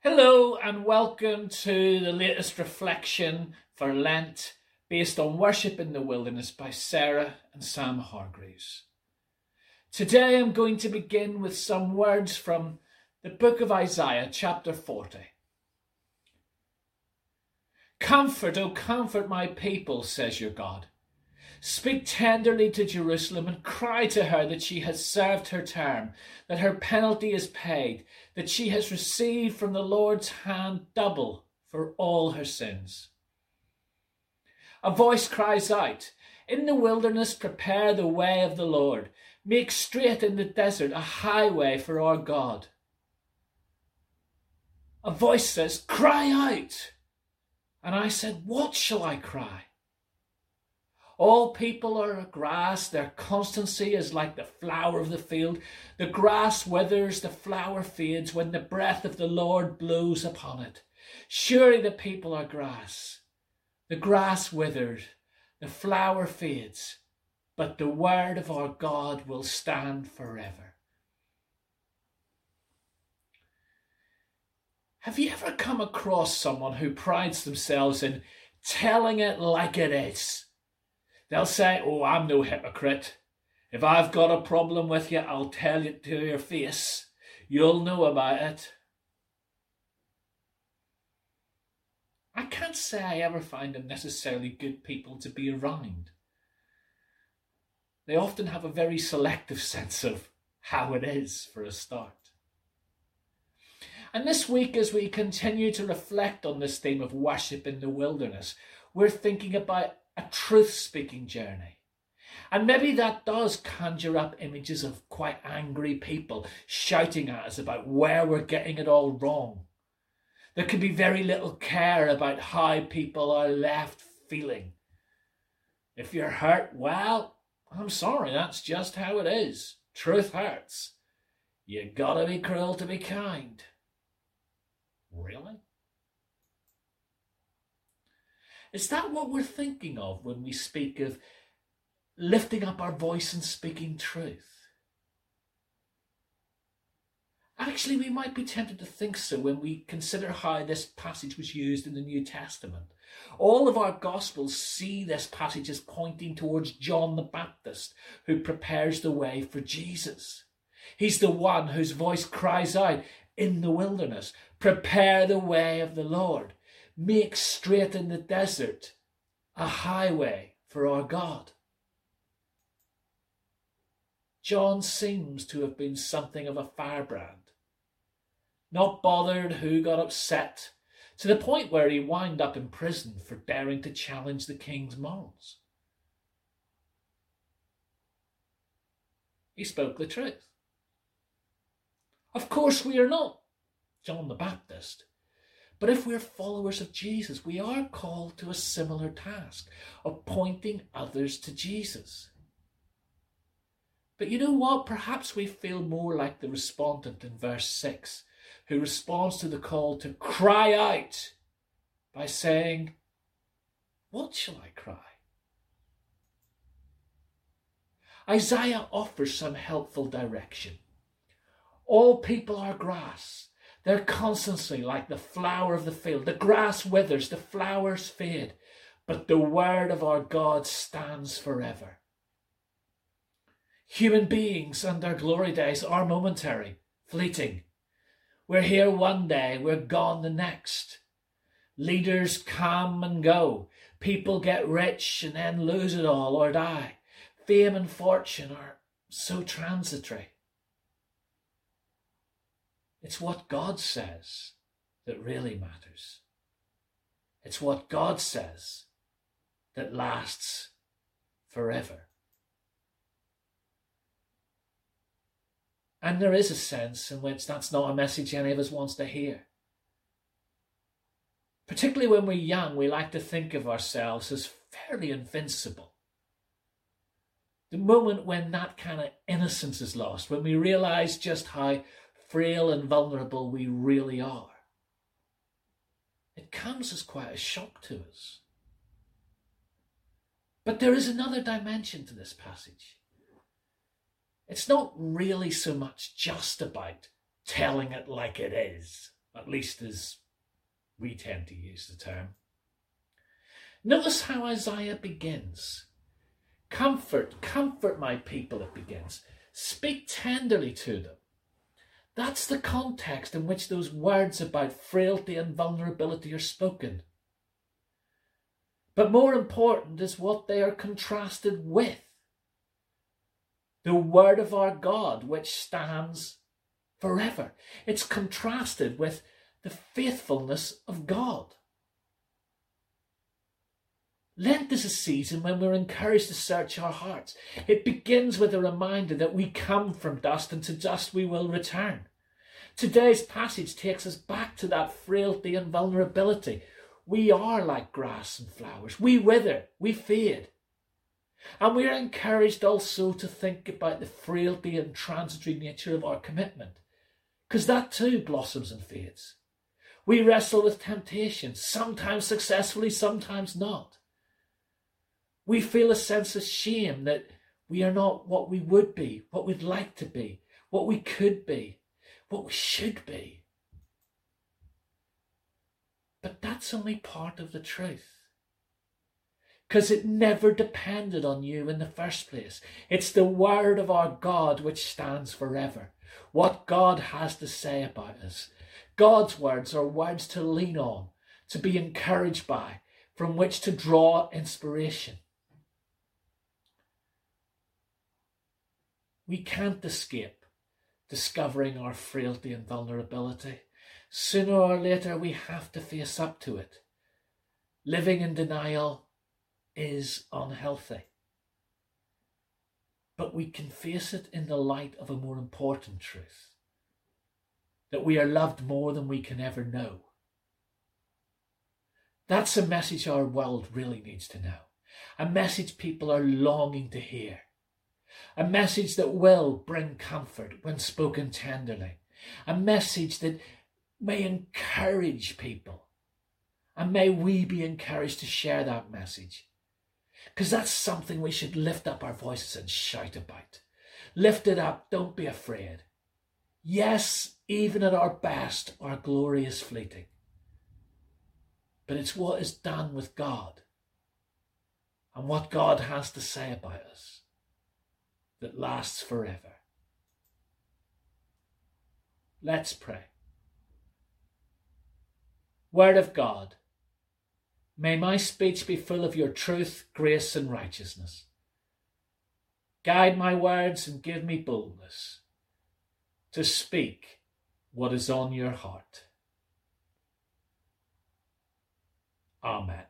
Hello, and welcome to the latest reflection for Lent based on Worship in the Wilderness by Sarah and Sam Hargreaves. Today I'm going to begin with some words from the book of Isaiah, chapter 40. Comfort, O comfort my people, says your God. Speak tenderly to Jerusalem and cry to her that she has served her term, that her penalty is paid, that she has received from the Lord's hand double for all her sins. A voice cries out, In the wilderness prepare the way of the Lord, make straight in the desert a highway for our God. A voice says, Cry out! And I said, What shall I cry? All people are grass, their constancy is like the flower of the field. The grass withers, the flower fades when the breath of the Lord blows upon it. Surely the people are grass. The grass withers, the flower fades, but the word of our God will stand forever. Have you ever come across someone who prides themselves in telling it like it is? They'll say, Oh, I'm no hypocrite. If I've got a problem with you, I'll tell it to your face. You'll know about it. I can't say I ever find them necessarily good people to be around. They often have a very selective sense of how it is, for a start. And this week, as we continue to reflect on this theme of worship in the wilderness, we're thinking about a truth speaking journey. And maybe that does conjure up images of quite angry people shouting at us about where we're getting it all wrong. There can be very little care about how people are left feeling. If you're hurt, well, I'm sorry, that's just how it is. Truth hurts. You gotta be cruel to be kind. Really? Is that what we're thinking of when we speak of lifting up our voice and speaking truth? Actually, we might be tempted to think so when we consider how this passage was used in the New Testament. All of our Gospels see this passage as pointing towards John the Baptist, who prepares the way for Jesus. He's the one whose voice cries out in the wilderness, Prepare the way of the Lord. Make straight in the desert a highway for our God. John seems to have been something of a firebrand. Not bothered who got upset, to the point where he wound up in prison for daring to challenge the king's morals. He spoke the truth. Of course, we are not John the Baptist. But if we're followers of Jesus, we are called to a similar task of pointing others to Jesus. But you know what? Perhaps we feel more like the respondent in verse 6, who responds to the call to cry out by saying, What shall I cry? Isaiah offers some helpful direction. All people are grass. They're constantly like the flower of the field. The grass withers, the flowers fade, but the word of our God stands forever. Human beings and their glory days are momentary, fleeting. We're here one day, we're gone the next. Leaders come and go. People get rich and then lose it all or die. Fame and fortune are so transitory. It's what God says that really matters. It's what God says that lasts forever. And there is a sense in which that's not a message any of us wants to hear. Particularly when we're young, we like to think of ourselves as fairly invincible. The moment when that kind of innocence is lost, when we realize just how frail and vulnerable we really are. It comes as quite a shock to us. But there is another dimension to this passage. It's not really so much just about telling it like it is, at least as we tend to use the term. Notice how Isaiah begins. Comfort, comfort my people, it begins. Speak tenderly to them. That's the context in which those words about frailty and vulnerability are spoken. But more important is what they are contrasted with. The word of our God, which stands forever. It's contrasted with the faithfulness of God. Lent is a season when we're encouraged to search our hearts. It begins with a reminder that we come from dust and to dust we will return. Today's passage takes us back to that frailty and vulnerability. We are like grass and flowers. We wither, we fade. And we are encouraged also to think about the frailty and transitory nature of our commitment, because that too blossoms and fades. We wrestle with temptation, sometimes successfully, sometimes not. We feel a sense of shame that we are not what we would be, what we'd like to be, what we could be, what we should be. But that's only part of the truth. Because it never depended on you in the first place. It's the word of our God which stands forever. What God has to say about us. God's words are words to lean on, to be encouraged by, from which to draw inspiration. We can't escape discovering our frailty and vulnerability. Sooner or later, we have to face up to it. Living in denial is unhealthy. But we can face it in the light of a more important truth that we are loved more than we can ever know. That's a message our world really needs to know, a message people are longing to hear a message that will bring comfort when spoken tenderly, a message that may encourage people. And may we be encouraged to share that message. Because that's something we should lift up our voices and shout about. Lift it up, don't be afraid. Yes, even at our best, our glory is fleeting. But it's what is done with God and what God has to say about us that lasts forever. Let's pray. Word of God, may my speech be full of your truth, grace, and righteousness. Guide my words and give me boldness to speak what is on your heart. Amen.